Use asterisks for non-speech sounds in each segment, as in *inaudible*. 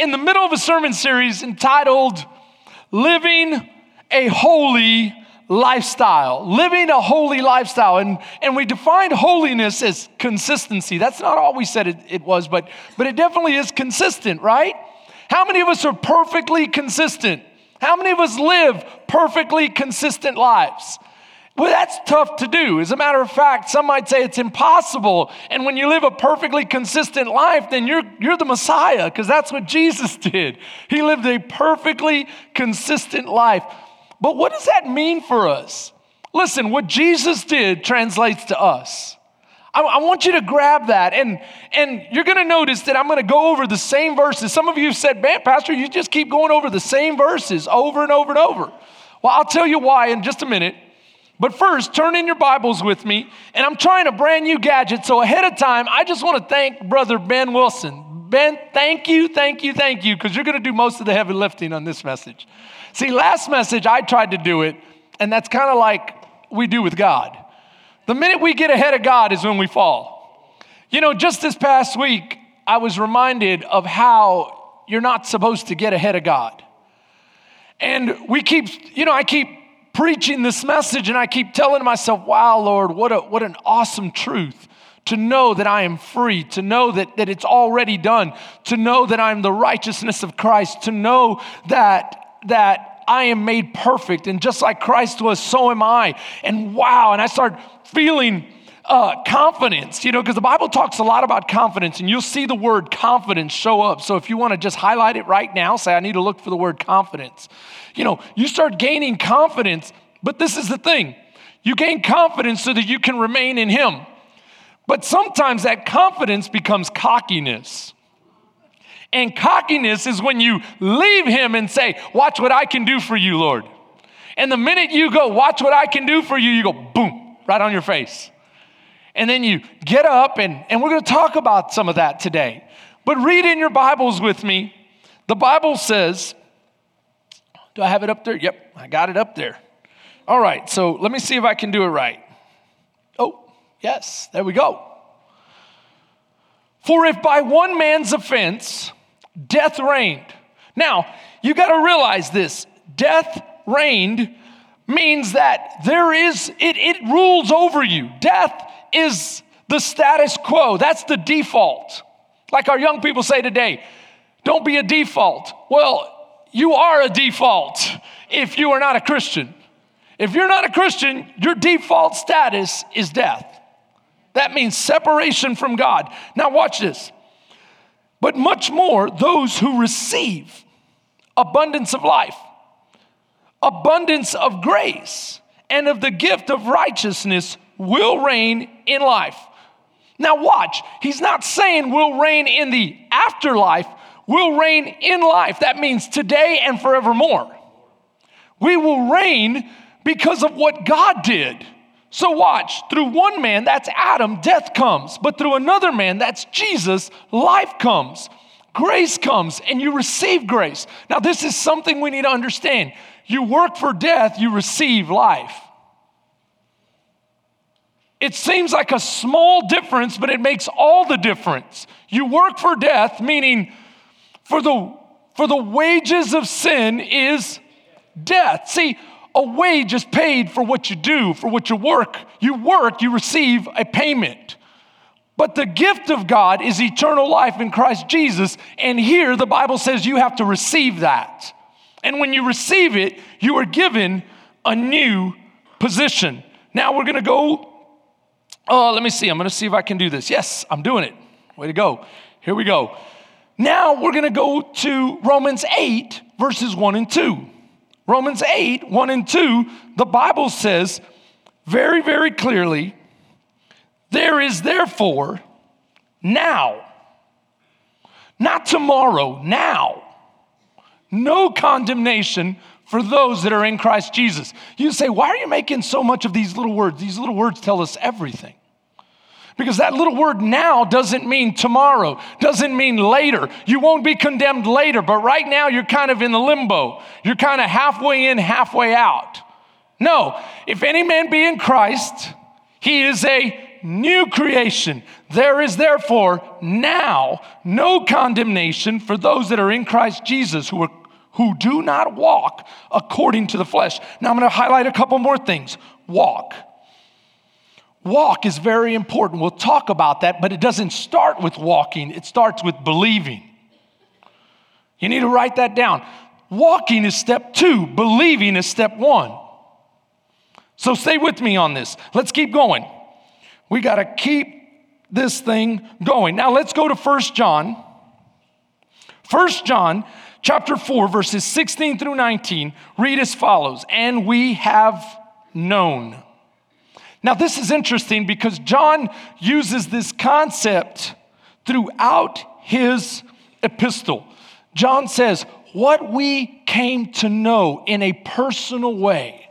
in the middle of a sermon series entitled Living a Holy Lifestyle. Living a holy lifestyle. And, and we defined holiness as consistency. That's not all we said it, it was, but, but it definitely is consistent, right? How many of us are perfectly consistent? How many of us live perfectly consistent lives? Well, that's tough to do. As a matter of fact, some might say it's impossible. And when you live a perfectly consistent life, then you're, you're the Messiah, because that's what Jesus *laughs* did. He lived a perfectly consistent life. But what does that mean for us? Listen, what Jesus did translates to us. I, I want you to grab that, and, and you're going to notice that I'm going to go over the same verses. Some of you have said, Man, Pastor, you just keep going over the same verses over and over and over. Well, I'll tell you why in just a minute. But first, turn in your Bibles with me, and I'm trying a brand new gadget. So ahead of time, I just want to thank Brother Ben Wilson. Ben, thank you, thank you, thank you, because you're going to do most of the heavy lifting on this message. See, last message, I tried to do it, and that's kind of like we do with God. The minute we get ahead of God is when we fall. You know, just this past week, I was reminded of how you're not supposed to get ahead of God. And we keep, you know, I keep preaching this message and I keep telling myself, wow, Lord, what, a, what an awesome truth to know that I am free, to know that, that it's already done, to know that I'm the righteousness of Christ, to know that, that I am made perfect. And just like Christ was, so am I. And wow, and I start feeling uh, confidence, you know, because the Bible talks a lot about confidence, and you'll see the word confidence show up. So if you want to just highlight it right now, say, I need to look for the word confidence. You know, you start gaining confidence, but this is the thing you gain confidence so that you can remain in Him. But sometimes that confidence becomes cockiness. And cockiness is when you leave Him and say, Watch what I can do for you, Lord. And the minute you go, Watch what I can do for you, you go, boom, right on your face. And then you get up, and, and we're going to talk about some of that today. But read in your Bibles with me. The Bible says, Do I have it up there? Yep, I got it up there. All right, so let me see if I can do it right. Oh, yes, there we go. For if by one man's offense death reigned. Now, you got to realize this death reigned means that there is, it, it rules over you. Death is the status quo, that's the default. Like our young people say today, don't be a default. Well, you are a default if you are not a Christian. If you're not a Christian, your default status is death. That means separation from God. Now, watch this. But much more, those who receive abundance of life, abundance of grace, and of the gift of righteousness will reign in life. Now, watch, he's not saying we'll reign in the afterlife, we'll reign in life. That means today and forevermore. We will reign because of what God did. So, watch, through one man, that's Adam, death comes. But through another man, that's Jesus, life comes. Grace comes, and you receive grace. Now, this is something we need to understand. You work for death, you receive life. It seems like a small difference, but it makes all the difference. You work for death, meaning for the, for the wages of sin is death. See, a wage is paid for what you do, for what you work. You work, you receive a payment. But the gift of God is eternal life in Christ Jesus. And here the Bible says you have to receive that. And when you receive it, you are given a new position. Now we're going to go Oh, let me see. I'm going to see if I can do this. Yes, I'm doing it. Way to go. Here we go. Now we're going to go to Romans 8, verses 1 and 2. Romans 8, 1 and 2, the Bible says very, very clearly there is therefore now, not tomorrow, now, no condemnation for those that are in Christ Jesus. You say, why are you making so much of these little words? These little words tell us everything. Because that little word now doesn't mean tomorrow, doesn't mean later. You won't be condemned later, but right now you're kind of in the limbo. You're kind of halfway in, halfway out. No, if any man be in Christ, he is a new creation. There is therefore now no condemnation for those that are in Christ Jesus who are who do not walk according to the flesh. Now I'm going to highlight a couple more things. Walk. Walk is very important. We'll talk about that, but it doesn't start with walking, it starts with believing. You need to write that down. Walking is step two, believing is step one. So stay with me on this. Let's keep going. We got to keep this thing going. Now let's go to First John. First John chapter 4 verses 16 through 19 read as follows, and we have known. Now this is interesting because John uses this concept throughout his epistle. John says, what we came to know in a personal way,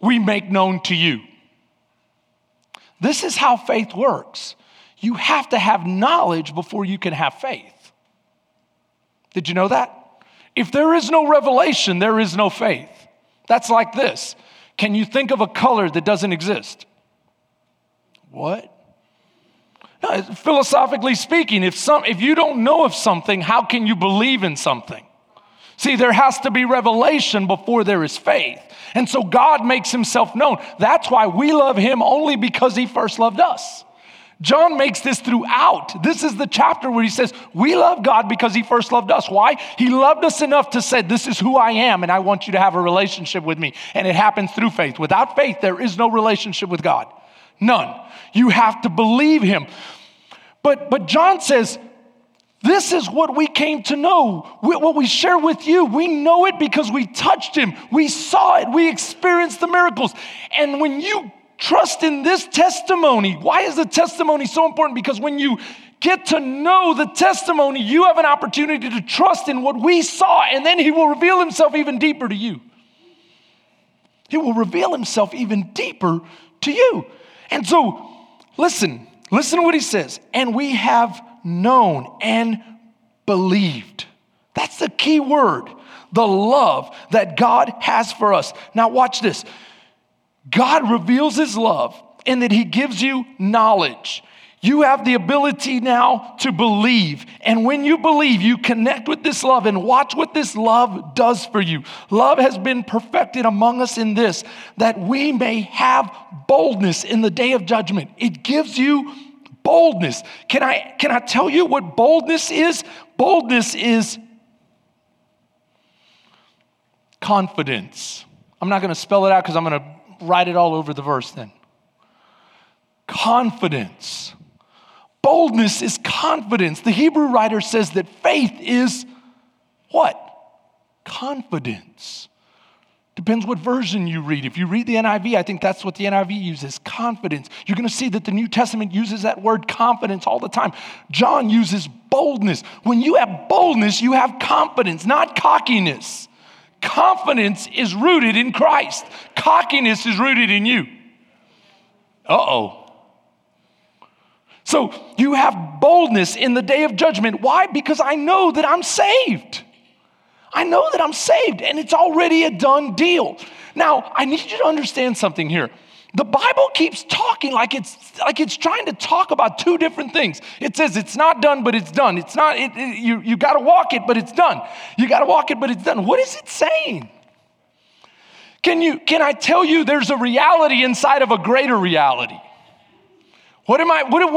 we make known to you. This is how faith works. You have to have knowledge before you can have faith. Did you know that? If there is no revelation, there is no faith. That's like this. Can you think of a color that doesn't exist? What? Philosophically speaking, if, some, if you don't know of something, how can you believe in something? See, there has to be revelation before there is faith. And so God makes himself known. That's why we love him only because he first loved us. John makes this throughout. This is the chapter where he says, We love God because he first loved us. Why? He loved us enough to say, This is who I am, and I want you to have a relationship with me. And it happens through faith. Without faith, there is no relationship with God. None. You have to believe him. But, but John says, this is what we came to know, what we share with you. We know it because we touched him, we saw it, we experienced the miracles. And when you trust in this testimony, why is the testimony so important? Because when you get to know the testimony, you have an opportunity to trust in what we saw, and then he will reveal himself even deeper to you. He will reveal himself even deeper to you. And so, listen, listen to what he says. And we have known and believed. That's the key word the love that God has for us. Now, watch this God reveals his love in that he gives you knowledge. You have the ability now to believe. And when you believe, you connect with this love and watch what this love does for you. Love has been perfected among us in this, that we may have boldness in the day of judgment. It gives you boldness. Can I, can I tell you what boldness is? Boldness is confidence. I'm not going to spell it out because I'm going to write it all over the verse then. Confidence. Boldness is confidence. The Hebrew writer says that faith is what? Confidence. Depends what version you read. If you read the NIV, I think that's what the NIV uses confidence. You're going to see that the New Testament uses that word confidence all the time. John uses boldness. When you have boldness, you have confidence, not cockiness. Confidence is rooted in Christ, cockiness is rooted in you. Uh oh. So you have boldness in the day of judgment. Why? Because I know that I'm saved. I know that I'm saved and it's already a done deal. Now, I need you to understand something here. The Bible keeps talking like it's like it's trying to talk about two different things. It says it's not done, but it's done. It's not. It, it, you you got to walk it, but it's done. You got to walk it, but it's done. What is it saying? Can you can I tell you there's a reality inside of a greater reality? What am I? What,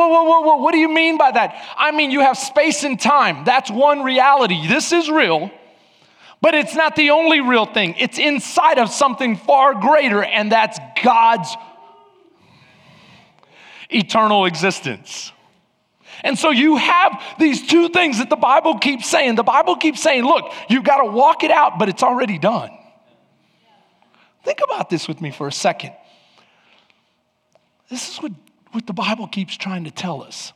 what, do you mean by that? I mean you have space and time. That's one reality. This is real. But it's not the only real thing, it's inside of something far greater, and that's God's eternal existence. And so you have these two things that the Bible keeps saying. The Bible keeps saying, look, you've got to walk it out, but it's already done. Think about this with me for a second. This is what, what the Bible keeps trying to tell us.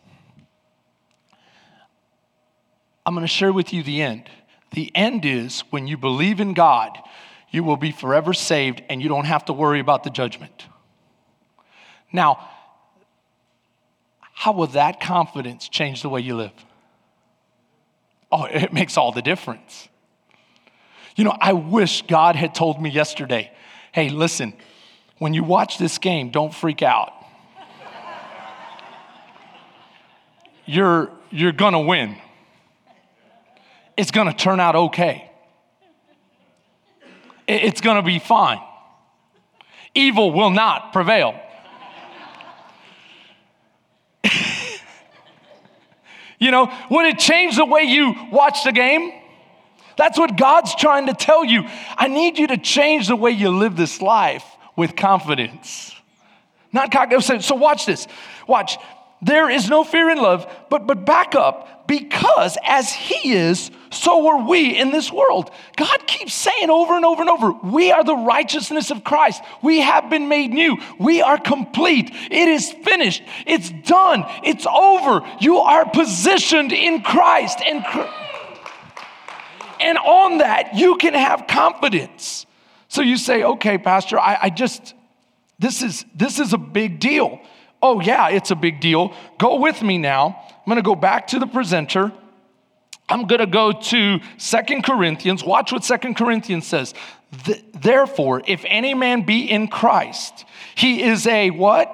I'm going to share with you the end. The end is when you believe in God, you will be forever saved and you don't have to worry about the judgment. Now, how will that confidence change the way you live? Oh, it makes all the difference. You know, I wish God had told me yesterday hey, listen, when you watch this game, don't freak out. you're, you're gonna win. It's gonna turn out okay. It's gonna be fine. Evil will not prevail. *laughs* you know, would it change the way you watch the game? That's what God's trying to tell you. I need you to change the way you live this life with confidence. Not cocky. So watch this. Watch. There is no fear in love, but but back up because as he is, so are we in this world. God keeps saying over and over and over, we are the righteousness of Christ. We have been made new. We are complete. It is finished. It's done. It's over. You are positioned in Christ and and on that you can have confidence. So you say, okay, Pastor, I, I just this is, this is a big deal. Oh, yeah, it's a big deal. Go with me now. I'm to go back to the presenter. I'm going to go to Second Corinthians. Watch what Second Corinthians says. Therefore, if any man be in Christ, he is a what?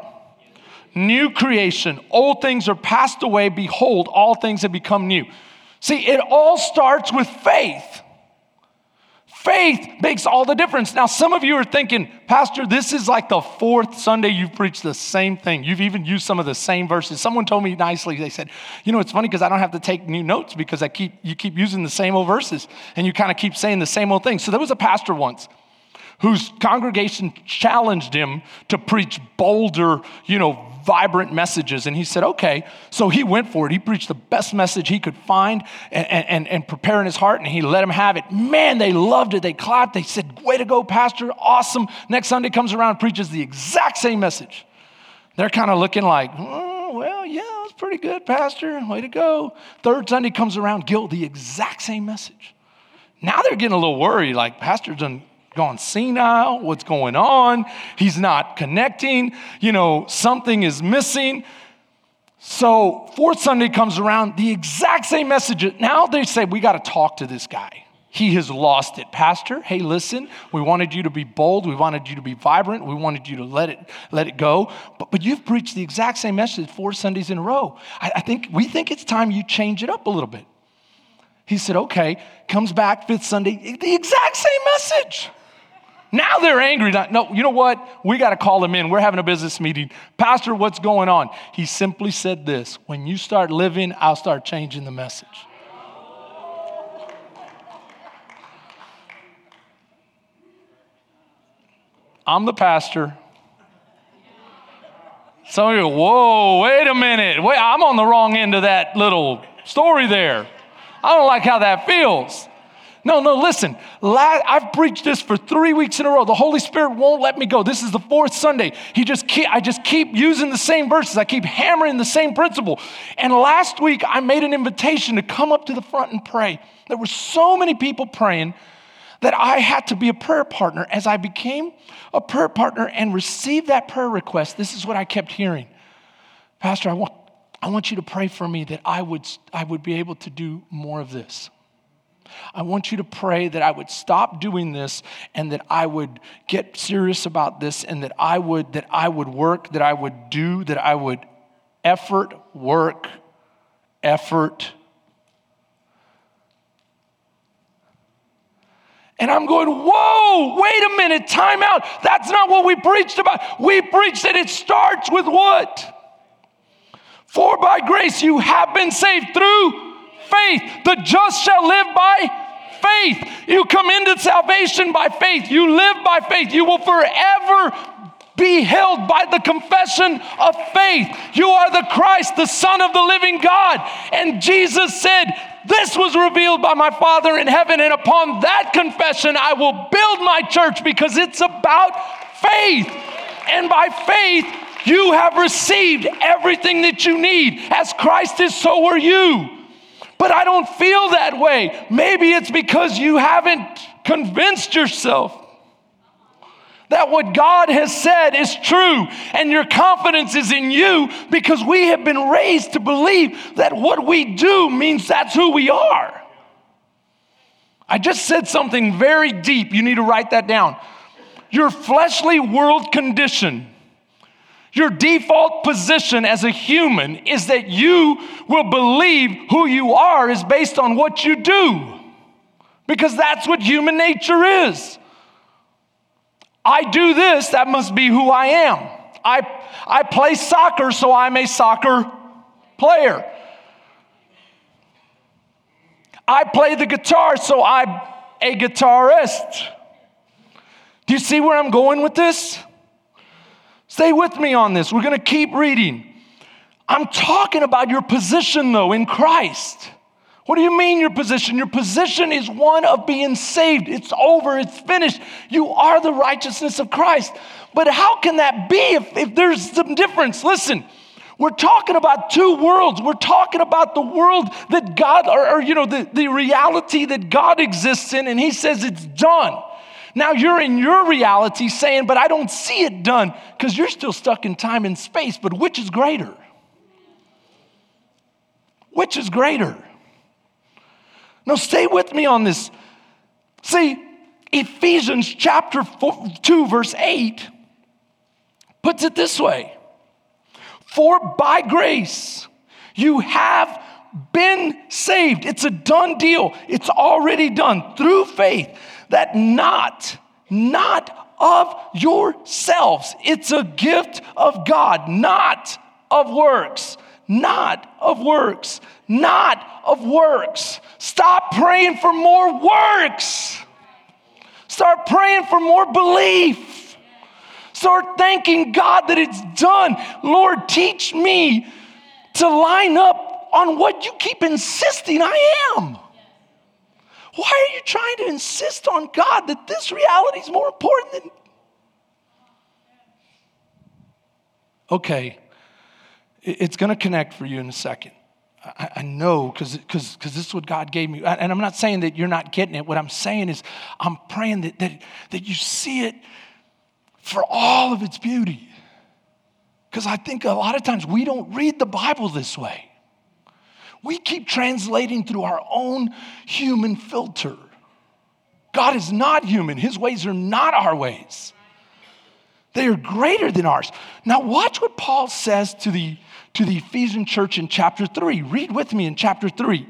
New creation. Old things are passed away. Behold, all things have become new. See, it all starts with faith. Faith makes all the difference. Now, some of you are thinking, Pastor, this is like the fourth Sunday you've preached the same thing. You've even used some of the same verses. Someone told me nicely, they said, You know, it's funny because I don't have to take new notes because I keep, you keep using the same old verses and you kind of keep saying the same old thing. So there was a pastor once whose congregation challenged him to preach bolder, you know, vibrant messages. And he said, okay. So he went for it. He preached the best message he could find and, and, and prepare in his heart, and he let them have it. Man, they loved it. They clapped. They said, way to go, Pastor. Awesome. Next Sunday comes around, preaches the exact same message. They're kind of looking like, oh, well, yeah, that's pretty good, Pastor. Way to go. Third Sunday comes around, Gil, the exact same message. Now they're getting a little worried, like, Pastor's done gone senile? What's going on? He's not connecting. You know, something is missing. So, fourth Sunday comes around, the exact same message. Now they say, We got to talk to this guy. He has lost it. Pastor, hey, listen, we wanted you to be bold. We wanted you to be vibrant. We wanted you to let it, let it go. But, but you've preached the exact same message four Sundays in a row. I, I think we think it's time you change it up a little bit. He said, okay, comes back fifth Sunday, the exact same message. Now they're angry. No, you know what? We got to call him in. We're having a business meeting. Pastor, what's going on? He simply said this When you start living, I'll start changing the message. I'm the pastor. Some of you, whoa, wait a minute. Wait, I'm on the wrong end of that little story there. I don't like how that feels. No, no, listen. I've preached this for three weeks in a row. The Holy Spirit won't let me go. This is the fourth Sunday. He just keep, I just keep using the same verses. I keep hammering the same principle. And last week, I made an invitation to come up to the front and pray. There were so many people praying that I had to be a prayer partner. As I became a prayer partner and received that prayer request, this is what I kept hearing Pastor, I want, I want you to pray for me that I would, I would be able to do more of this. I want you to pray that I would stop doing this and that I would get serious about this and that I would that I would work, that I would do, that I would effort, work, effort. And I'm going, whoa, wait a minute, time out. That's not what we preached about. We preached that it starts with what? For by grace you have been saved through faith. The just shall live by faith. You come into salvation by faith. You live by faith. You will forever be held by the confession of faith. You are the Christ, the Son of the living God. And Jesus said, This was revealed by my Father in heaven, and upon that confession I will build my church because it's about faith. And by faith, you have received everything that you need. As Christ is, so are you but I don't feel that way. Maybe it's because you haven't convinced yourself that what God has said is true and your confidence is in you because we have been raised to believe that what we do means that's who we are. I just said something very deep. You need to write that down. Your fleshly world condition, Your default position as a human is that you will believe who you are is based on what you do, because that's what human nature is. I do this, that must be who I am. I, I play soccer, so I'm a soccer player. I play the guitar, so I'm a guitarist. Do you see where I'm going with this? Stay with me on this. We're going to keep reading. I'm talking about your position, though, in Christ. What do you mean, your position? Your position is one of being saved. It's over, it's finished. You are the righteousness of Christ. But how can that be if, if there's some difference? Listen, we're talking about two worlds. We're talking about the world that God, or, or, you know, the, the reality that God exists in, and He says it's done. Now you're in your reality saying, but I don't see it done because you're still stuck in time and space. But which is greater? Which is greater? Now, stay with me on this. See, Ephesians chapter four, 2, verse 8 puts it this way For by grace you have been saved. It's a done deal, it's already done through faith, that not, not of yourselves. It's a gift of God, not of works, not of works, not of works. Stop praying for more works. Start praying for more belief. Start thanking God that it's done. Lord, teach me to line up on what you keep insisting I am. Why are you trying to insist on God that this reality is more important than. Okay, it's going to connect for you in a second. I, know because this is what God gave me. And I'm not saying that you're not getting it. What I'm saying is, I'm praying that, that, that you see it for all of its beauty. Because I think a lot of times we don't read the Bible this way. We keep translating through our own human filter. God is not human, His ways are not our ways. They are greater than ours. Now, watch what Paul says to the, to the Ephesian church in chapter 3. Read with me in chapter 3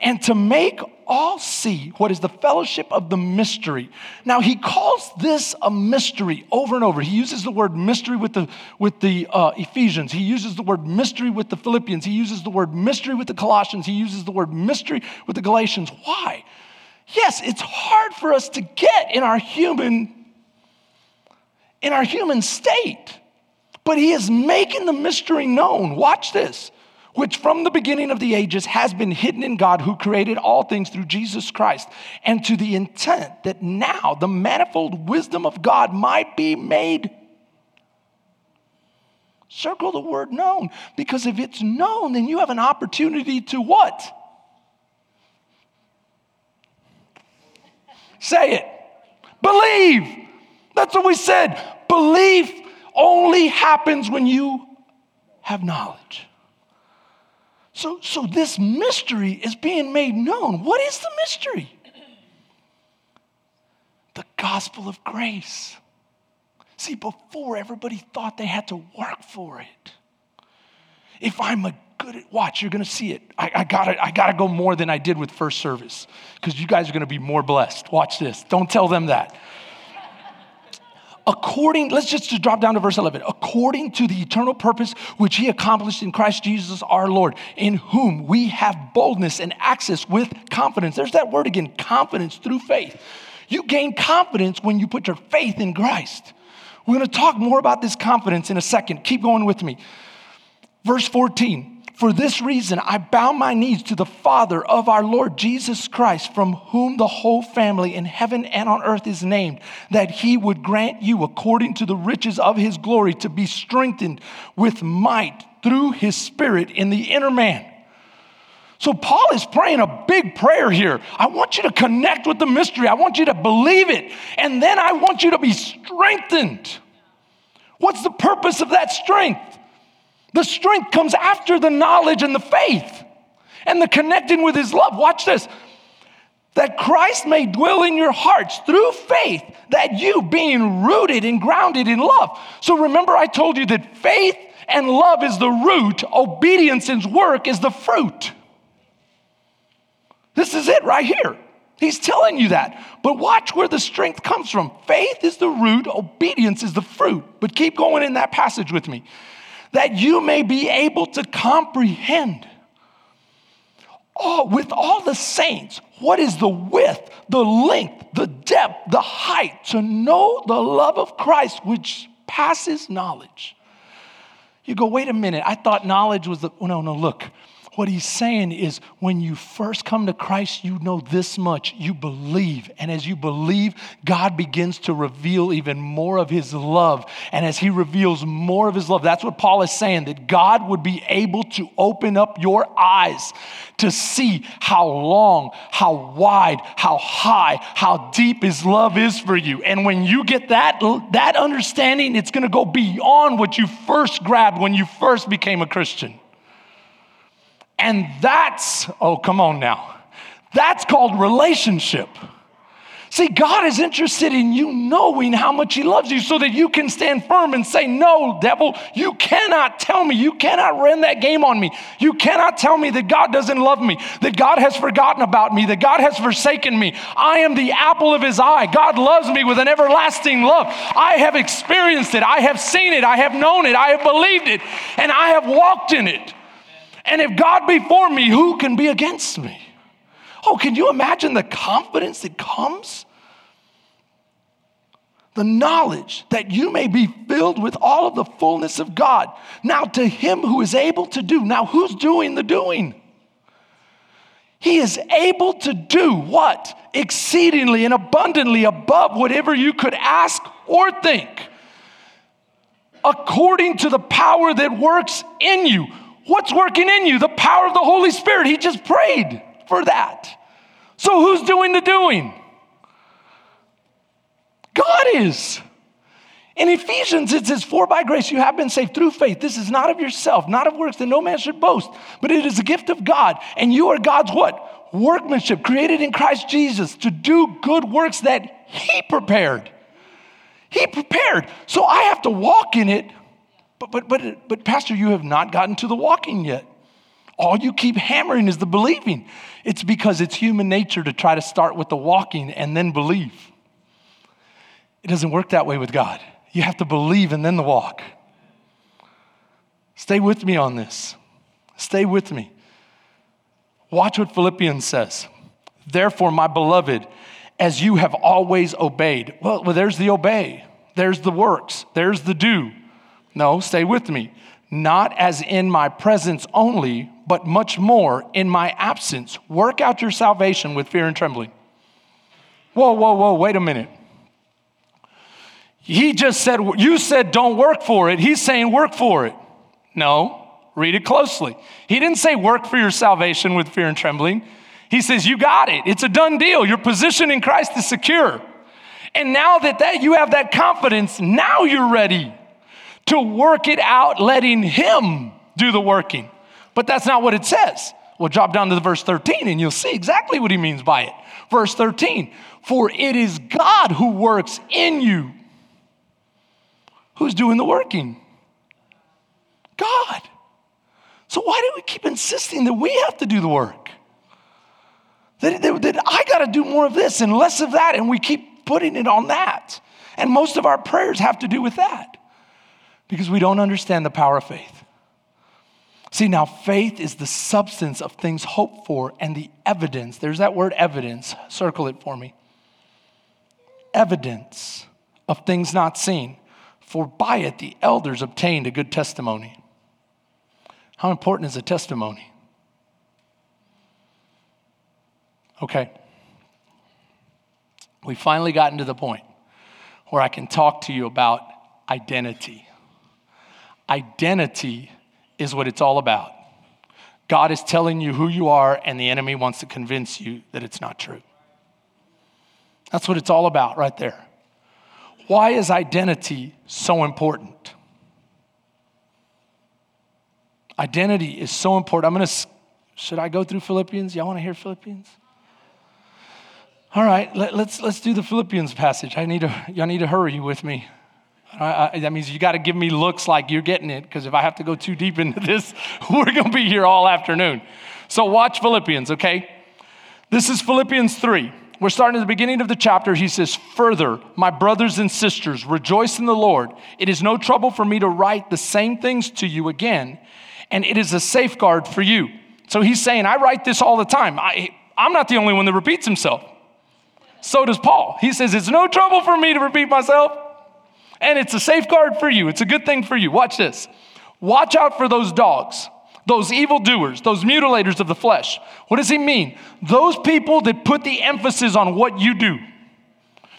and to make all see what is the fellowship of the mystery. Now, he calls this a mystery over and over. He uses the word mystery with the, with the uh, Ephesians, he uses the word mystery with the Philippians, he uses the word mystery with the Colossians, he uses the word mystery with the Galatians. Why? Yes, it's hard for us to get in our human in our human state. But he is making the mystery known. Watch this which from the beginning of the ages has been hidden in God who created all things through Jesus Christ, and to the intent that now the manifold wisdom of God might be made. Circle the word known, because if it's known, then you have an opportunity to what? Say it. Believe. That's what we said. Belief only happens when you have knowledge. So, so this mystery is being made known. What is the mystery? The gospel of grace. See, before everybody thought they had to work for it. If I'm a good watch, you're gonna see it. I, I gotta, I gotta go more than I did with first service because you guys are gonna be more blessed. Watch this. Don't tell them that according, let's just, drop down to verse 11, according to the eternal purpose which he accomplished in Christ Jesus our Lord, in whom we have boldness and access with confidence. There's that word again confidence through faith. You gain confidence when you put your faith in Christ. We're going to talk more about this confidence in a second. Keep going with me. Verse 14. For this reason, I bow my knees to the Father of our Lord Jesus Christ, from whom the whole family in heaven and on earth is named, that he would grant you, according to the riches of his glory, to be strengthened with might through his Spirit in the inner man. So, Paul is praying a big prayer here. I want you to connect with the mystery, I want you to believe it, and then I want you to be strengthened. What's the purpose of that strength? The strength comes after the knowledge and the faith and the connecting with his love. Watch this. That Christ may dwell in your hearts through faith, that you being rooted and grounded in love. So remember, I told you that faith and love is the root, obedience and work is the fruit. This is it right here. He's telling you that. But watch where the strength comes from. Faith is the root, obedience is the fruit. But keep going in that passage with me. That you may be able to comprehend all, with all the saints what is the width, the length, the depth, the height, to know the love of Christ which passes knowledge. You go, wait a minute, I thought knowledge was the, no, no, look. What he's saying is when you first come to Christ, you know this much. You believe. And as you believe, God begins to reveal even more of his love. And as he reveals more of his love, that's what Paul is saying that God would be able to open up your eyes to see how long, how wide, how high, how deep his love is for you. And when you get that, that understanding, it's going to go beyond what you first grabbed when you first became a Christian. And that's, oh, come on now, that's called relationship. See, God is interested in you knowing how much He loves you so that you can stand firm and say, No, devil, you cannot tell me, you cannot run that game on me. You cannot tell me that God doesn't love me, that God has forgotten about me, that God has forsaken me. I am the apple of His eye. God loves me with an everlasting love. I have experienced it, I have seen it, I have known it, I have believed it, and I have walked in it. And if God be for me, who can be against me? Oh, can you imagine the confidence that comes? The knowledge that you may be filled with all of the fullness of God. Now, to him who is able to do. Now, who's doing the doing? He is able to do what? Exceedingly and abundantly above whatever you could ask or think, according to the power that works in you. What's working in you? The power of the Holy Spirit. He just prayed for that. So who's doing the doing? God is. In Ephesians, it says, For by grace you have been saved through faith. This is not of yourself, not of works that no man should boast, but it is a gift of God. And you are God's what? Workmanship, created in Christ Jesus to do good works that He prepared. He prepared. So I have to walk in it but, but, but, but, Pastor, you have not gotten to the walking yet. All you keep hammering is the believing. It's because it's human nature to try to start with the walking and then believe. It doesn't work that way with God. You have to believe and then the walk. Stay with me on this. Stay with me. Watch what Philippians says. Therefore, my beloved, as you have always obeyed. Well, well there's the obey, there's the works, there's the do. No, stay with me. Not as in my presence only, but much more in my absence. Work out your salvation with fear and trembling. Whoa, whoa, whoa, wait a minute. He just said, You said don't work for it. He's saying work for it. No, read it closely. He didn't say work for your salvation with fear and trembling. He says, You got it. It's a done deal. Your position in Christ is secure. And now that, that you have that confidence, now you're ready to work it out, letting Him do the working. But that's not what it says. We'll drop down to the verse 13 and you'll see exactly what he means by it. Verse 13, for it is God who works in you. Who's doing the working? God. So why do we keep insisting that we have to do the work? That, that, that I got to do more of this and less of that, and we keep putting it on that. And most of our prayers have to do with that because we don't understand the power of faith. See, now faith is the substance of things hoped for and the evidence. There's that word evidence. Circle it for me. Evidence of things not seen. For by it the elders obtained a good testimony. How important is a testimony? Okay. We've finally gotten to the point where I can talk to you about identity. Identity is what it's all about. God is telling you who you are, and the enemy wants to convince you that it's not true. That's what it's all about right there. Why is identity so important? Identity is so important. I'm going to, should I go through Philippians? Y'all want to hear Philippians? All right, let, us let's, let's do the Philippians passage. I need to, y'all need to hurry with me. I, that means you got to give me looks like you're getting it, because if I have to go too deep into *laughs* this, we're going to be here all afternoon. So watch Philippians, okay? This is Philippians 3. We're starting at the beginning of the chapter. He says, Further, my brothers and sisters, rejoice in the Lord. It is no trouble for me to write the same things to you again, and it is a safeguard for you. So he's saying, I write this all the time. I, I'm not the only one that repeats himself. So does Paul. He says, It's no trouble for me to repeat myself, and it's a safeguard for you. It's a good thing for you. Watch this. Watch out for those dogs those evildoers, those mutilators of the flesh. What does he mean? Those people that put the emphasis on what you do,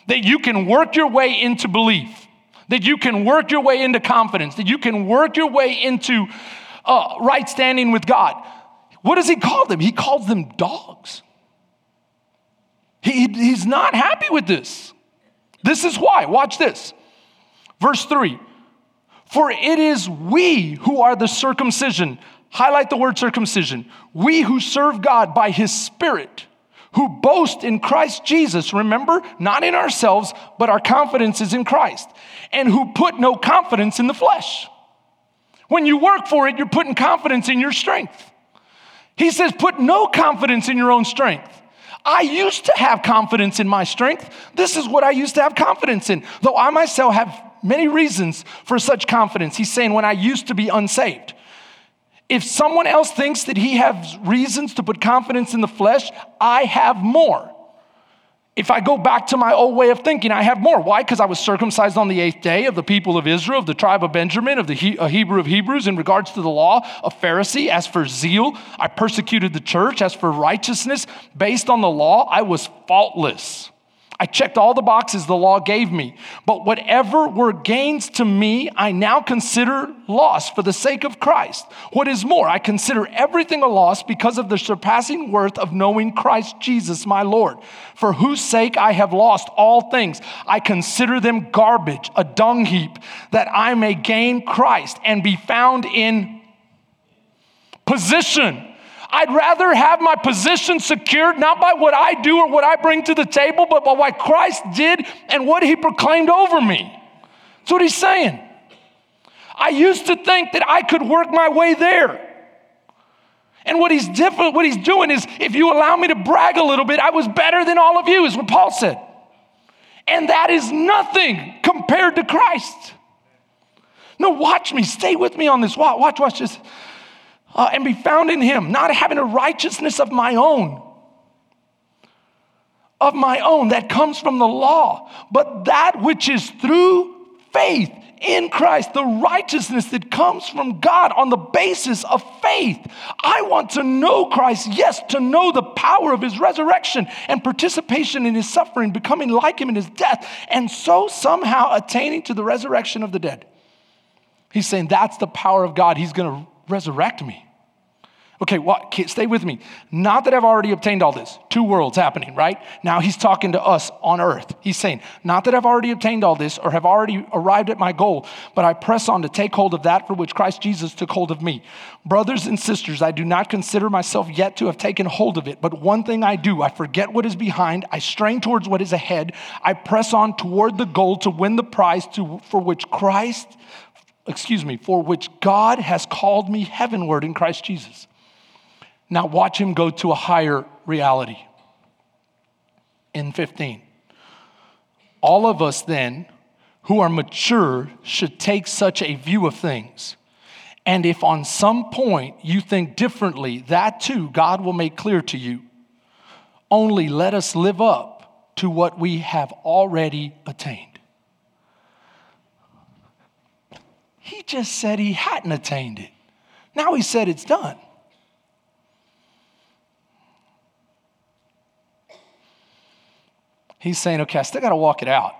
that you can work your way into belief, that you can work your way into confidence, that you can work your way into uh, right standing with God. What does he call them? He calls them dogs. He, he's not happy with this. This is why. Watch this. Verse 3 For it is we who are the circumcision Highlight the word circumcision. We who serve God by his Spirit, who boast in Christ Jesus, remember, not in ourselves, but our confidence is in Christ, and who put no confidence in the flesh. When you work for it, you're putting confidence in your strength. He says, put no confidence in your own strength. I used to have confidence in my strength. This is what I used to have confidence in, though I myself have many reasons for such confidence. He's saying, when I used to be unsaved. If someone else thinks that he has reasons to put confidence in the flesh, I have more. If I go back to my old way of thinking, I have more. Why? Because I was circumcised on the eighth day of the people of Israel, of the tribe of Benjamin, of the he- Hebrew of Hebrews in regards to the law, a Pharisee. As for zeal, I persecuted the church. As for righteousness, based on the law, I was faultless. I checked all the boxes the law gave me. But whatever were gains to me, I now consider loss for the sake of Christ. What is more, I consider everything a loss because of the surpassing worth of knowing Christ Jesus, my Lord, for whose sake I have lost all things. I consider them garbage, a dung heap, that I may gain Christ and be found in position I'd rather have my position secured not by what I do or what I bring to the table, but by what Christ did and what he proclaimed over me. That's what he's saying. I used to think that I could work my way there. And what he's different, what he's doing is, if you allow me to brag a little bit, I was better than all of you, is what Paul said. And that is nothing compared to Christ. No, watch me, stay with me on this. Watch, watch, watch this uh, and be found in him, not having a righteousness of my own, of my own that comes from the law, but that which is through faith in Christ, the righteousness that comes from God on the basis of faith. I want to know Christ, yes, to know the power of his resurrection and participation in his suffering, becoming like him in his death, and so somehow attaining to the resurrection of the dead. He's saying that's the power of God. He's going to resurrect me. Okay, what, stay with me. Not that I've already obtained all this. Two worlds happening, right? Now he's talking to us on earth. He's saying, Not that I've already obtained all this or have already arrived at my goal, but I press on to take hold of that for which Christ Jesus took hold of me. Brothers and sisters, I do not consider myself yet to have taken hold of it, but one thing I do I forget what is behind, I strain towards what is ahead, I press on toward the goal to win the prize to, for which Christ excuse me, for which God has called me heavenward in Christ Jesus. Now, watch him go to a higher reality. In 15, all of us then who are mature should take such a view of things. And if on some point you think differently, that too God will make clear to you. Only let us live up to what we have already attained. He just said he hadn't attained it. Now he said it's done. He's saying, okay, I still got to walk it out.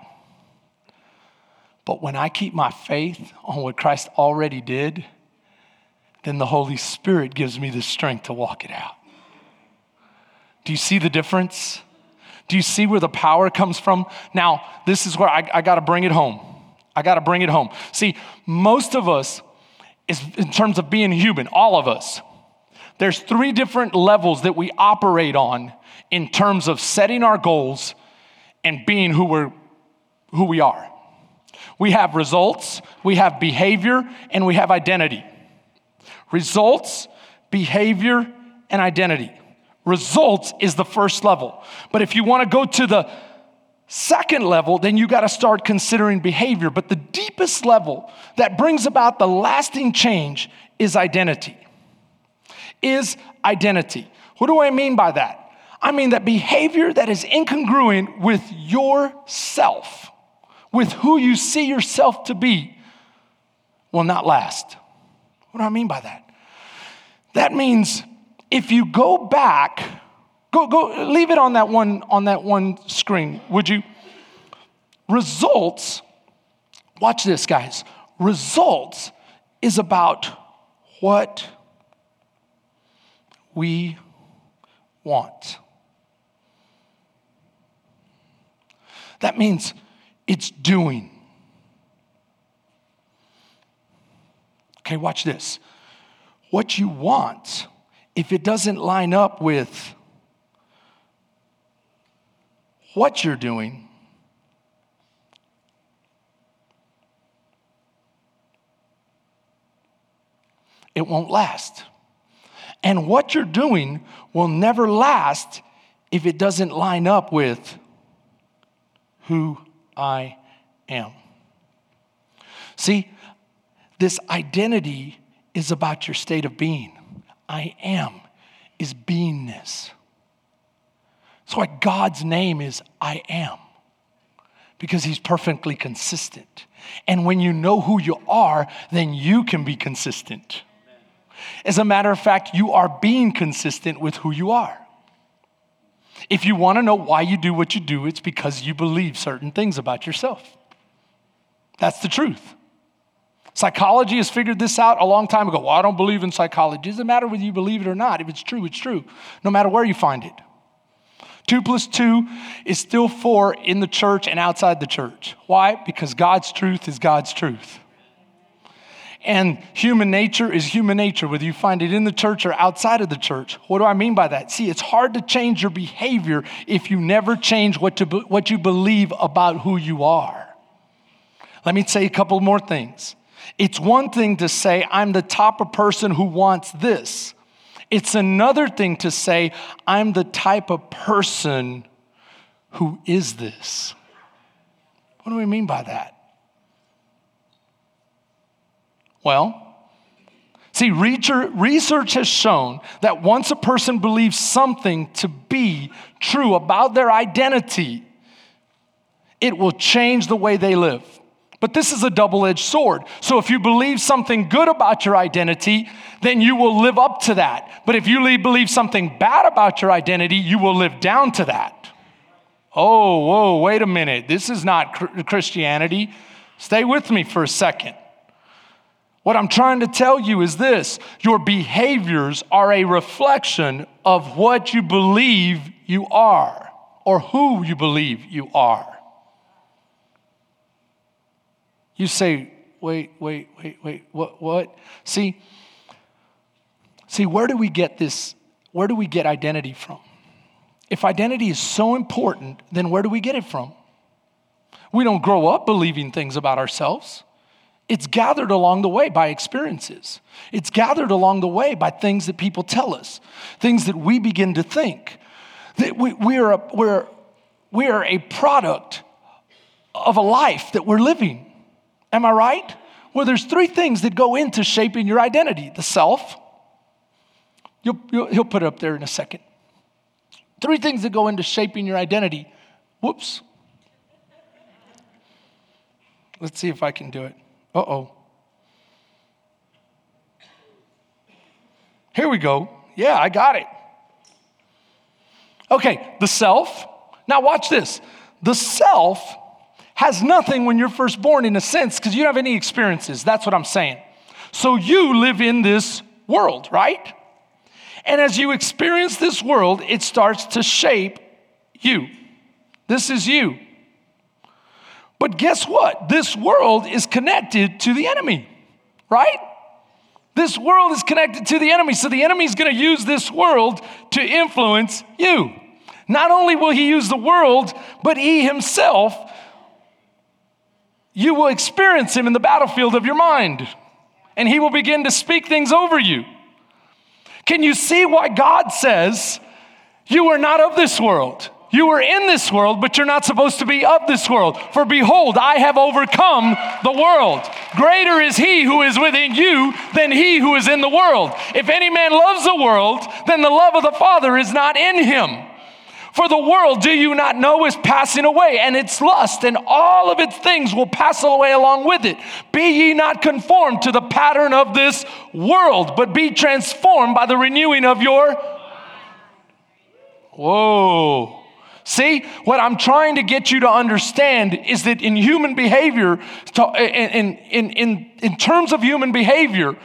But when I keep my faith on what Christ already did, then the Holy Spirit gives me the strength to walk it out. Do you see the difference? Do you see where the power comes from? Now, this is where I, I got to bring it home. I got to bring it home. See, most of us, is in terms of being human, all of us, there's three different levels that we operate on in terms of setting our goals and being who, we're, who we are. We have results, we have behavior, and we have identity. Results, behavior, and identity. Results is the first level. But if you want to go to the second level, then you got to start considering behavior. But the deepest level that brings about the lasting change is identity. Is identity. What do I mean by that? I mean that behavior that is incongruent with yourself, with who you see yourself to be, will not last. What do I mean by that? That means if you go back, go, go, leave it on that one, on that one screen, would you? Results, watch this, guys. Results is about what we want. That means it's doing. Okay, watch this. What you want, if it doesn't line up with what you're doing, it won't last. And what you're doing will never last if it doesn't line up with who I am. See, this identity is about your state of being. I am is beingness. That's why God's name is I am, because He's perfectly consistent. And when you know who you are, then you can be consistent. As a matter of fact, you are being consistent with who you are. If you want to know why you do what you do, it's because you believe certain things about yourself. That's the truth. Psychology has figured this out a long time ago. Well, I don't believe in psychology. It doesn't matter whether you believe it or not. If it's true, it's true, no matter where you find it. Two plus two is still four in the church and outside the church. Why? Because God's truth is God's truth. And human nature is human nature, whether you find it in the church or outside of the church. What do I mean by that? See, it's hard to change your behavior if you never change what, to, what you believe about who you are. Let me say a couple more things. It's one thing to say, I'm the type of person who wants this. It's another thing to say, I'm the type of person who is this. What do we mean by that? Well, see, research has shown that once a person believes something to be true about their identity, it will change the way they live. But this is a double edged sword. So if you believe something good about your identity, then you will live up to that. But if you believe something bad about your identity, you will live down to that. Oh, whoa, wait a minute. This is not Christianity. Stay with me for a second. What I'm trying to tell you is this your behaviors are a reflection of what you believe you are or who you believe you are. You say, wait, wait, wait, wait, what, what? See, see, where do we get this? Where do we get identity from? If identity is so important, then where do we get it from? We don't grow up believing things about ourselves. It's gathered along the way by experiences. It's gathered along the way by things that people tell us, things that we begin to think. That we, we, are a, we're, we are a product of a life that we're living. Am I right? Well, there's three things that go into shaping your identity the self. You'll, you'll, he'll put it up there in a second. Three things that go into shaping your identity. Whoops. Let's see if I can do it. Uh oh. Here we go. Yeah, I got it. Okay, the self. Now, watch this. The self has nothing when you're first born, in a sense, because you don't have any experiences. That's what I'm saying. So you live in this world, right? And as you experience this world, it starts to shape you. This is you. But guess what? This world is connected to the enemy, right? This world is connected to the enemy. So the enemy is going to use this world to influence you. Not only will he use the world, but he himself, you will experience him in the battlefield of your mind. And he will begin to speak things over you. Can you see why God says, You are not of this world? You are in this world, but you're not supposed to be of this world. For behold, I have overcome the world. Greater is he who is within you than he who is in the world. If any man loves the world, then the love of the Father is not in him. For the world, do you not know, is passing away, and its lust and all of its things will pass away along with it. Be ye not conformed to the pattern of this world, but be transformed by the renewing of your. Whoa. See, what I'm trying to get you to understand is that in human behavior, in, in, in, in terms of human behavior,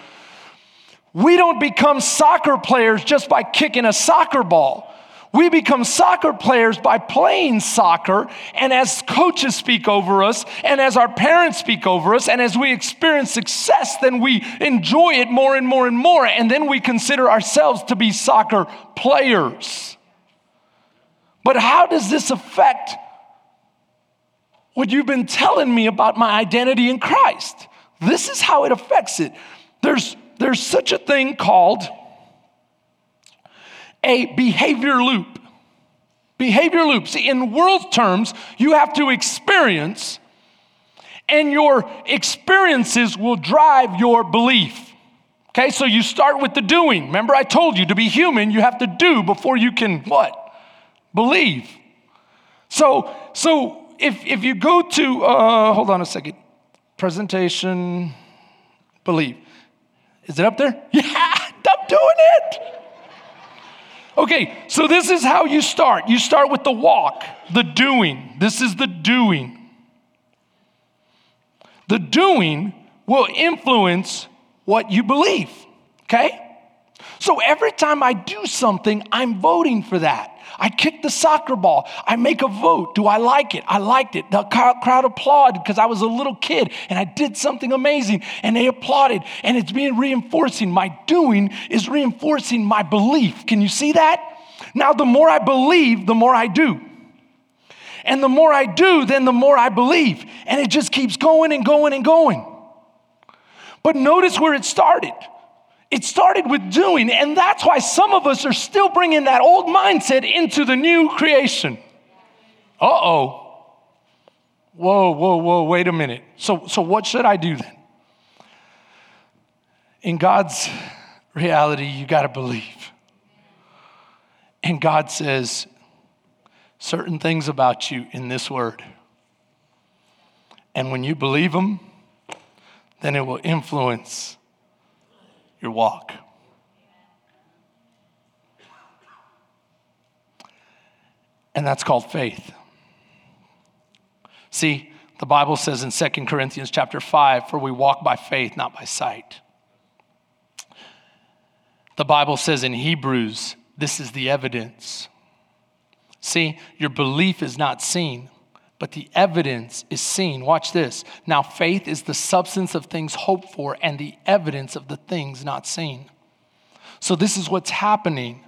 we don't become soccer players just by kicking a soccer ball. We become soccer players by playing soccer, and as coaches speak over us, and as our parents speak over us, and as we experience success, then we enjoy it more and more and more, and then we consider ourselves to be soccer players. But how does this affect what you've been telling me about my identity in Christ? This is how it affects it. There's, there's such a thing called a behavior loop. Behavior loops. In world terms, you have to experience, and your experiences will drive your belief. Okay, so you start with the doing. Remember, I told you to be human, you have to do before you can what? Believe. So, so if, if you go to, uh, hold on a second, presentation, believe. Is it up there? *laughs* Yeah, I'm doing it. Okay, so this is how you start. You start with the walk, the doing. This is the doing. The doing will influence what you believe, okay? So every time I do something, I'm voting for that. I kick the soccer ball. I make a vote. Do I like it? I liked it. The crowd applauded because I was a little kid and I did something amazing and they applauded and it's being reinforcing. My doing is reinforcing my belief. Can you see that? Now, the more I believe, the more I do. And the more I do, then the more I believe. And it just keeps going and going and going. But notice where it started. It started with doing, and that's why some of us are still bringing that old mindset into the new creation. Uh oh. Whoa, whoa, whoa, wait a minute. So, so what should I do then? In God's reality, you got to believe. And God says certain things about you in this word. And when you believe them, then it will influence your walk. And that's called faith. See, the Bible says in 2 Corinthians chapter 5, for we walk by faith, not by sight. The Bible says in Hebrews, this is the evidence. See, your belief is not seen, but the evidence is seen. Watch this. Now, faith is the substance of things hoped for and the evidence of the things not seen. So, this is what's happening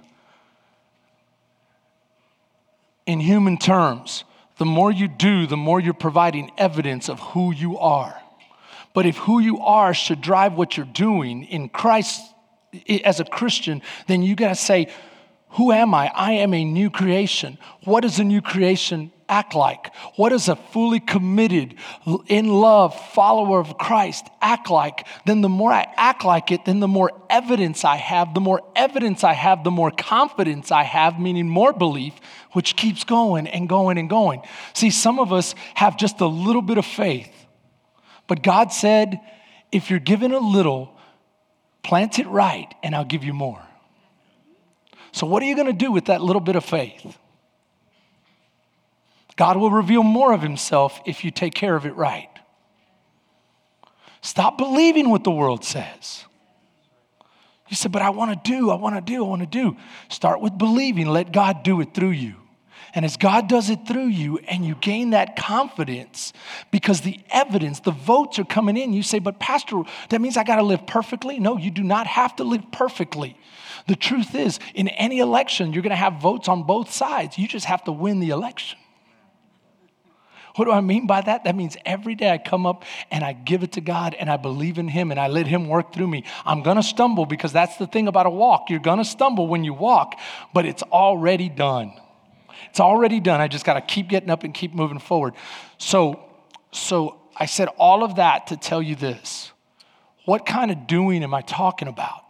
in human terms. The more you do, the more you're providing evidence of who you are. But if who you are should drive what you're doing in Christ as a Christian, then you got to say, Who am I? I am a new creation. What does a new creation act like? What does a fully committed, in love follower of Christ act like? Then the more I act like it, then the more evidence I have. The more evidence I have, the more confidence I have, meaning more belief, which keeps going and going and going. See, some of us have just a little bit of faith, but God said, if you're given a little, plant it right, and I'll give you more. So, what are you going to do with that little bit of faith? God will reveal more of himself if you take care of it right. Stop believing what the world says. You said, but I want to do, I want to do, I want to do. Start with believing. Let God do it through you. And as God does it through you, and you gain that confidence because the evidence, the votes are coming in, you say, But, Pastor, that means I got to live perfectly? No, you do not have to live perfectly. The truth is, in any election, you're going to have votes on both sides. You just have to win the election. What do I mean by that? That means every day I come up and I give it to God and I believe in Him and I let Him work through me. I'm gonna stumble because that's the thing about a walk. You're gonna stumble when you walk, but it's already done. It's already done. I just got to keep getting up and keep moving forward. So, so I said all of that to tell you this. What kind of doing am I talking about?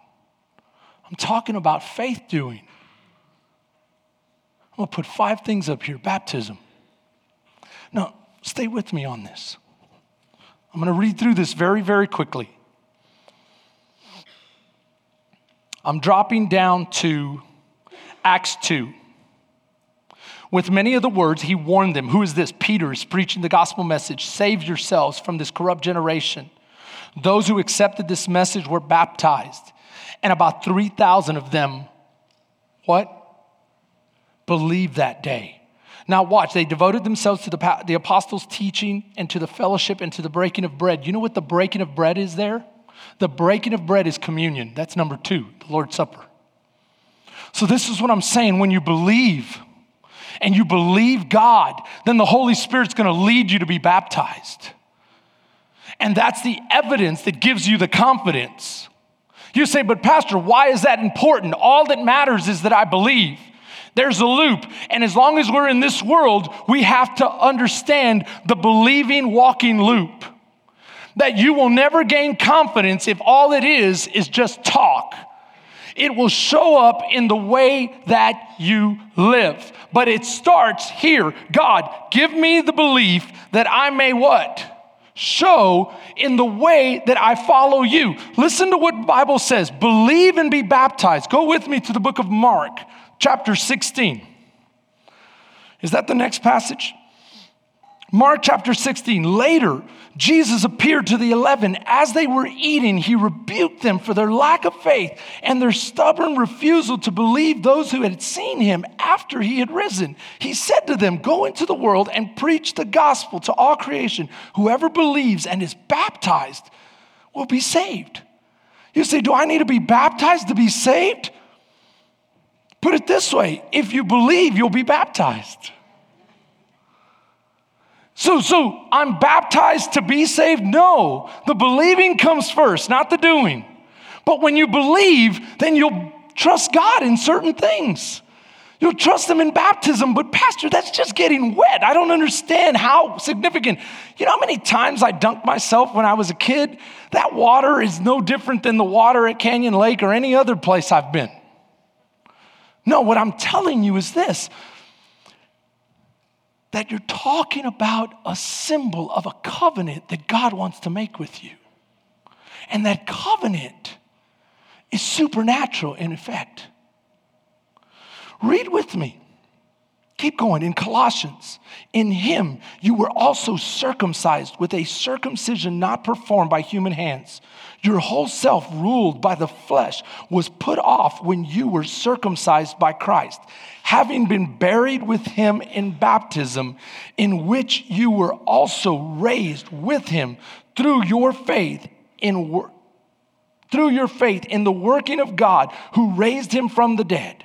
I'm talking about faith doing. I'm going to put five things up here baptism. Now, stay with me on this. I'm going to read through this very, very quickly. I'm dropping down to Acts 2. With many of the words, he warned them. Who is this? Peter is preaching the gospel message. Save yourselves from this corrupt generation. Those who accepted this message were baptized, and about 3,000 of them, what? Believed that day. Now, watch, they devoted themselves to the, the apostles' teaching and to the fellowship and to the breaking of bread. You know what the breaking of bread is there? The breaking of bread is communion. That's number two, the Lord's Supper. So, this is what I'm saying. When you believe, and you believe God, then the Holy Spirit's gonna lead you to be baptized. And that's the evidence that gives you the confidence. You say, but Pastor, why is that important? All that matters is that I believe. There's a loop. And as long as we're in this world, we have to understand the believing, walking loop. That you will never gain confidence if all it is is just talk it will show up in the way that you live. But it starts here. God, give me the belief that I may what? Show in the way that I follow you. Listen to what Bible says. Believe and be baptized. Go with me to the book of Mark, chapter 16. Is that the next passage? Mark chapter 16. Later, Jesus appeared to the eleven. As they were eating, he rebuked them for their lack of faith and their stubborn refusal to believe those who had seen him after he had risen. He said to them, Go into the world and preach the gospel to all creation. Whoever believes and is baptized will be saved. You say, Do I need to be baptized to be saved? Put it this way if you believe, you'll be baptized. So, so I'm baptized to be saved? No. The believing comes first, not the doing. But when you believe, then you'll trust God in certain things. You'll trust Him in baptism, but Pastor, that's just getting wet. I don't understand how significant. You know how many times I dunked myself when I was a kid? That water is no different than the water at Canyon Lake or any other place I've been. No, what I'm telling you is this that you're talking about a symbol of a covenant that God wants to make with you. And that covenant is supernatural in effect. Read with me. Keep going in Colossians. In him you were also circumcised with a circumcision not performed by human hands. Your whole self, ruled by the flesh, was put off when you were circumcised by Christ, having been buried with him in baptism, in which you were also raised with him through your faith in through your faith in the working of God who raised him from the dead.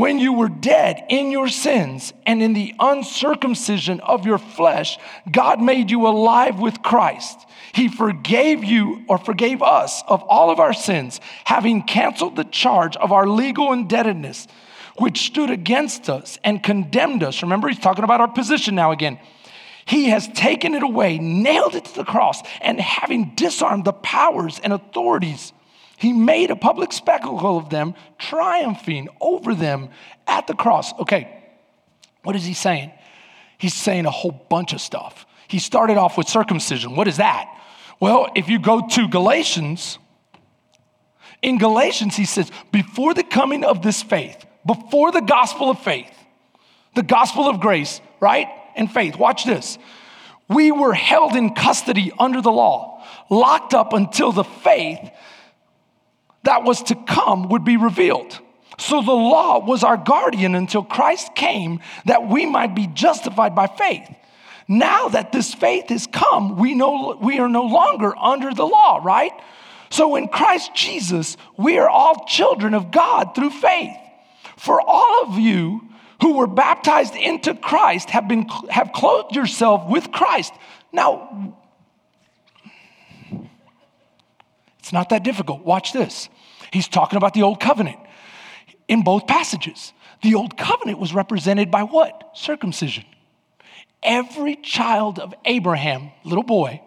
When you were dead in your sins and in the uncircumcision of your flesh, God made you alive with Christ. He forgave you or forgave us of all of our sins, having canceled the charge of our legal indebtedness, which stood against us and condemned us. Remember, he's talking about our position now again. He has taken it away, nailed it to the cross, and having disarmed the powers and authorities he made a public spectacle of them, triumphing over them at the cross. Okay, what is he saying? He's saying a whole bunch of stuff. He started off with circumcision. What is that? Well, if you go to Galatians, in Galatians, he says, before the coming of this faith, before the gospel of faith, the gospel of grace, right? And faith, watch this. We were held in custody under the law, locked up until the faith that was to come would be revealed. So the law was our guardian until Christ came that we might be justified by faith. Now that this faith has come, we, know, we are no longer under the law, right? So in Christ Jesus, we are all children of God through faith. For all of you who were baptized into Christ have been have clothed yourself with Christ. Now it's not that difficult. Watch this. He's talking about the old covenant in both passages. The old covenant was represented by what? Circumcision. Every child of Abraham, little boy,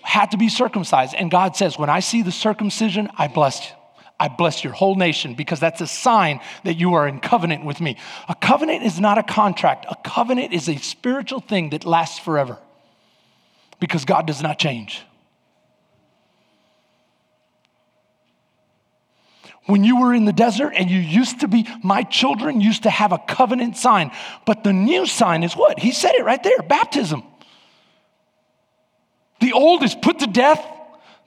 had to be circumcised. And God says, When I see the circumcision, I bless you. I bless your whole nation because that's a sign that you are in covenant with me. A covenant is not a contract, a covenant is a spiritual thing that lasts forever because God does not change. When you were in the desert and you used to be, my children used to have a covenant sign. But the new sign is what? He said it right there baptism. The old is put to death,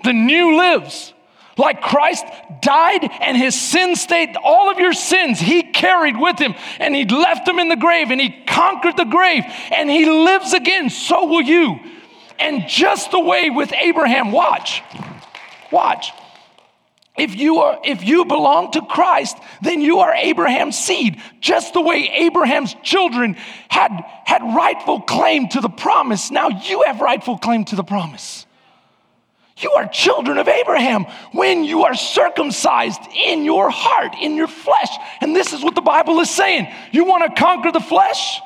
the new lives. Like Christ died and his sin stayed, all of your sins he carried with him and he left them in the grave and he conquered the grave and he lives again. So will you. And just the way with Abraham, watch, watch if you are if you belong to Christ, then you are Abraham's seed. Just the way Abraham's children had had rightful claim to the promise, now you have rightful claim to the promise. You are children of Abraham when you are circumcised in your heart, in your flesh. And this is what the Bible is saying. You want to conquer the flesh?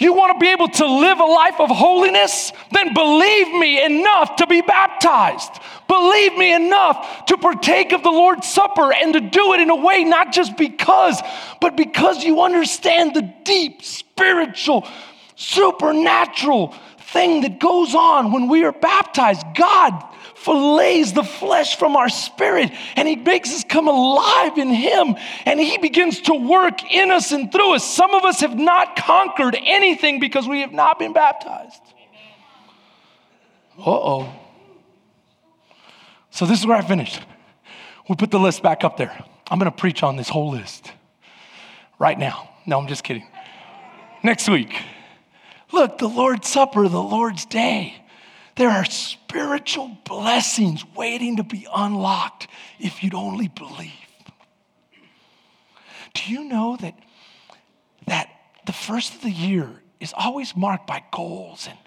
You want to be able to live a life of holiness? Then believe me enough to be baptized. Believe me enough to partake of the Lord's Supper and to do it in a way not just because, but because you understand the deep spiritual, supernatural thing that goes on when we are baptized. God fillets the flesh from our spirit and he makes us come alive in him and he begins to work in us and through us. Some of us have not conquered anything because we have not been baptized. Uh oh. So, this is where I finished. We put the list back up there. I'm going to preach on this whole list right now. No, I'm just kidding. Next week. Look, the Lord's Supper, the Lord's Day. There are spiritual blessings waiting to be unlocked if you'd only believe. Do you know that, that the first of the year is always marked by goals and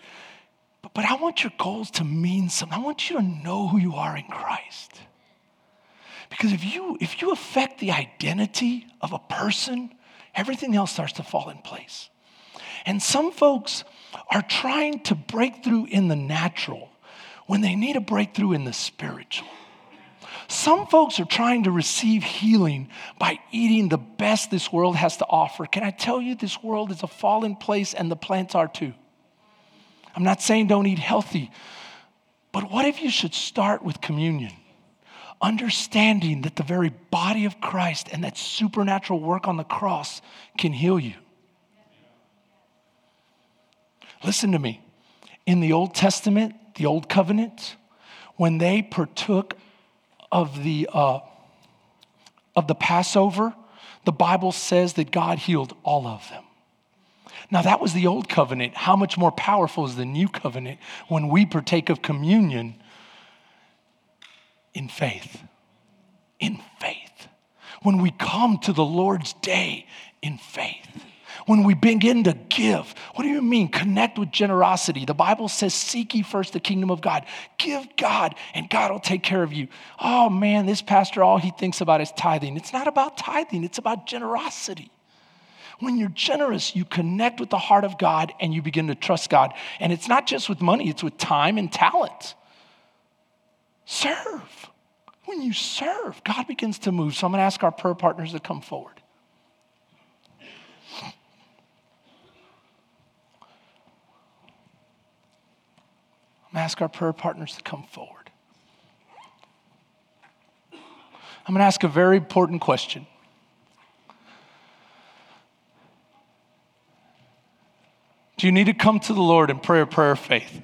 but, but I want your goals to mean something. I want you to know who you are in Christ. Because if you if you affect the identity of a person, everything else starts to fall in place. And some folks are trying to break through in the natural when they need a breakthrough in the spiritual. Some folks are trying to receive healing by eating the best this world has to offer. Can I tell you, this world is a fallen place and the plants are too. I'm not saying don't eat healthy, but what if you should start with communion? Understanding that the very body of Christ and that supernatural work on the cross can heal you. Listen to me. In the Old Testament, the Old Covenant, when they partook of the, uh, of the Passover, the Bible says that God healed all of them. Now, that was the old covenant. How much more powerful is the new covenant when we partake of communion in faith? In faith. When we come to the Lord's day in faith when we begin to give. What do you mean? Connect with generosity. The Bible says, Seek ye first the kingdom of God. Give God, and God will take care of you. Oh man, this pastor, all he thinks about is tithing. It's not about tithing, it's about generosity. When you're generous, you connect with the heart of God and you begin to trust God. And it's not just with money, it's with time and talent. Serve. When you serve, God begins to move. So I'm going to ask our prayer partners to come forward. I'm going to ask our prayer partners to come forward. I'm going to ask a very important question. Do you need to come to the Lord and pray a prayer of faith?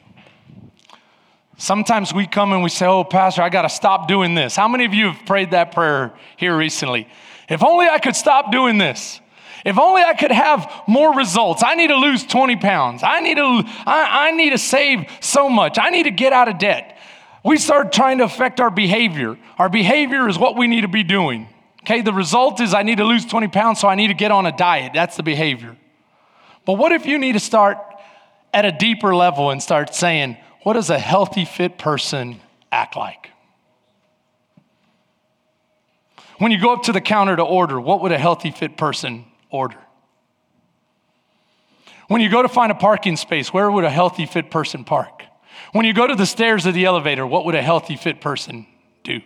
Sometimes we come and we say, Oh, Pastor, I got to stop doing this. How many of you have prayed that prayer here recently? If only I could stop doing this. If only I could have more results. I need to lose 20 pounds. I need to, I, I need to save so much. I need to get out of debt. We start trying to affect our behavior. Our behavior is what we need to be doing. Okay, the result is I need to lose 20 pounds, so I need to get on a diet. That's the behavior. But what if you need to start at a deeper level and start saying, what does a healthy, fit person act like? When you go up to the counter to order, what would a healthy, fit person order? When you go to find a parking space, where would a healthy, fit person park? When you go to the stairs of the elevator, what would a healthy, fit person do?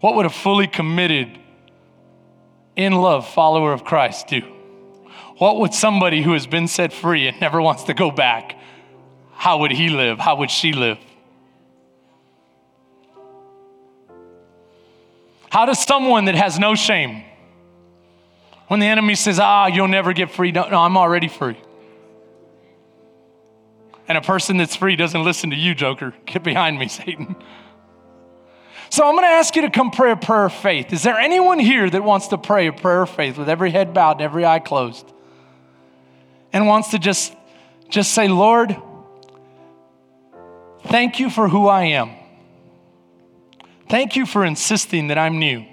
What would a fully committed, in love follower of Christ do? What would somebody who has been set free and never wants to go back, how would he live? How would she live? How does someone that has no shame, when the enemy says, ah, you'll never get free, no, no, I'm already free. And a person that's free doesn't listen to you, Joker. Get behind me, Satan. So I'm going to ask you to come pray a prayer of faith. Is there anyone here that wants to pray a prayer of faith with every head bowed and every eye closed? and wants to just, just say, Lord, thank you for who I am. Thank you for insisting that I'm new.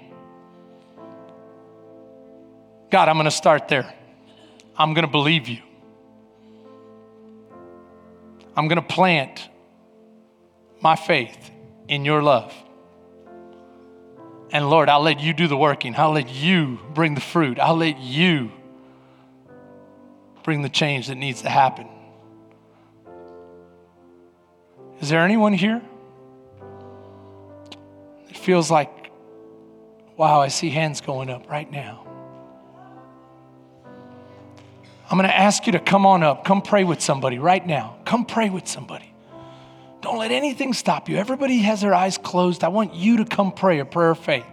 God, I'm going to start there. I'm going to believe you. I'm going to plant my faith in your love. And Lord, I'll let you do the working. I'll let you bring the fruit. I'll let you bring the change that needs to happen. Is there anyone here? It feels like, wow, I see hands going up right now. I'm going to ask you to come on up. Come pray with somebody right now. Come pray with somebody. Don't let anything stop you. Everybody has their eyes closed. I want you to come pray a prayer of faith.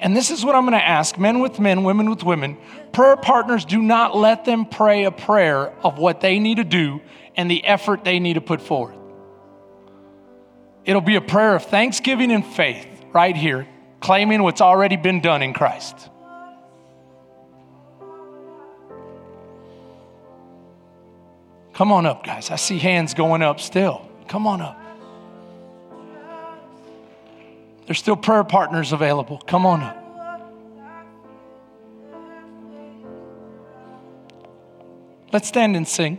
And this is what I'm going to ask men with men, women with women. Prayer partners, do not let them pray a prayer of what they need to do and the effort they need to put forth. It'll be a prayer of thanksgiving and faith right here, claiming what's already been done in Christ. Come on up, guys. I see hands going up still. Come on up. There's still prayer partners available. Come on up. Let's stand and sing.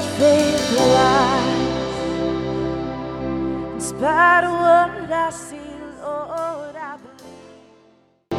That faith alive spite of what I see.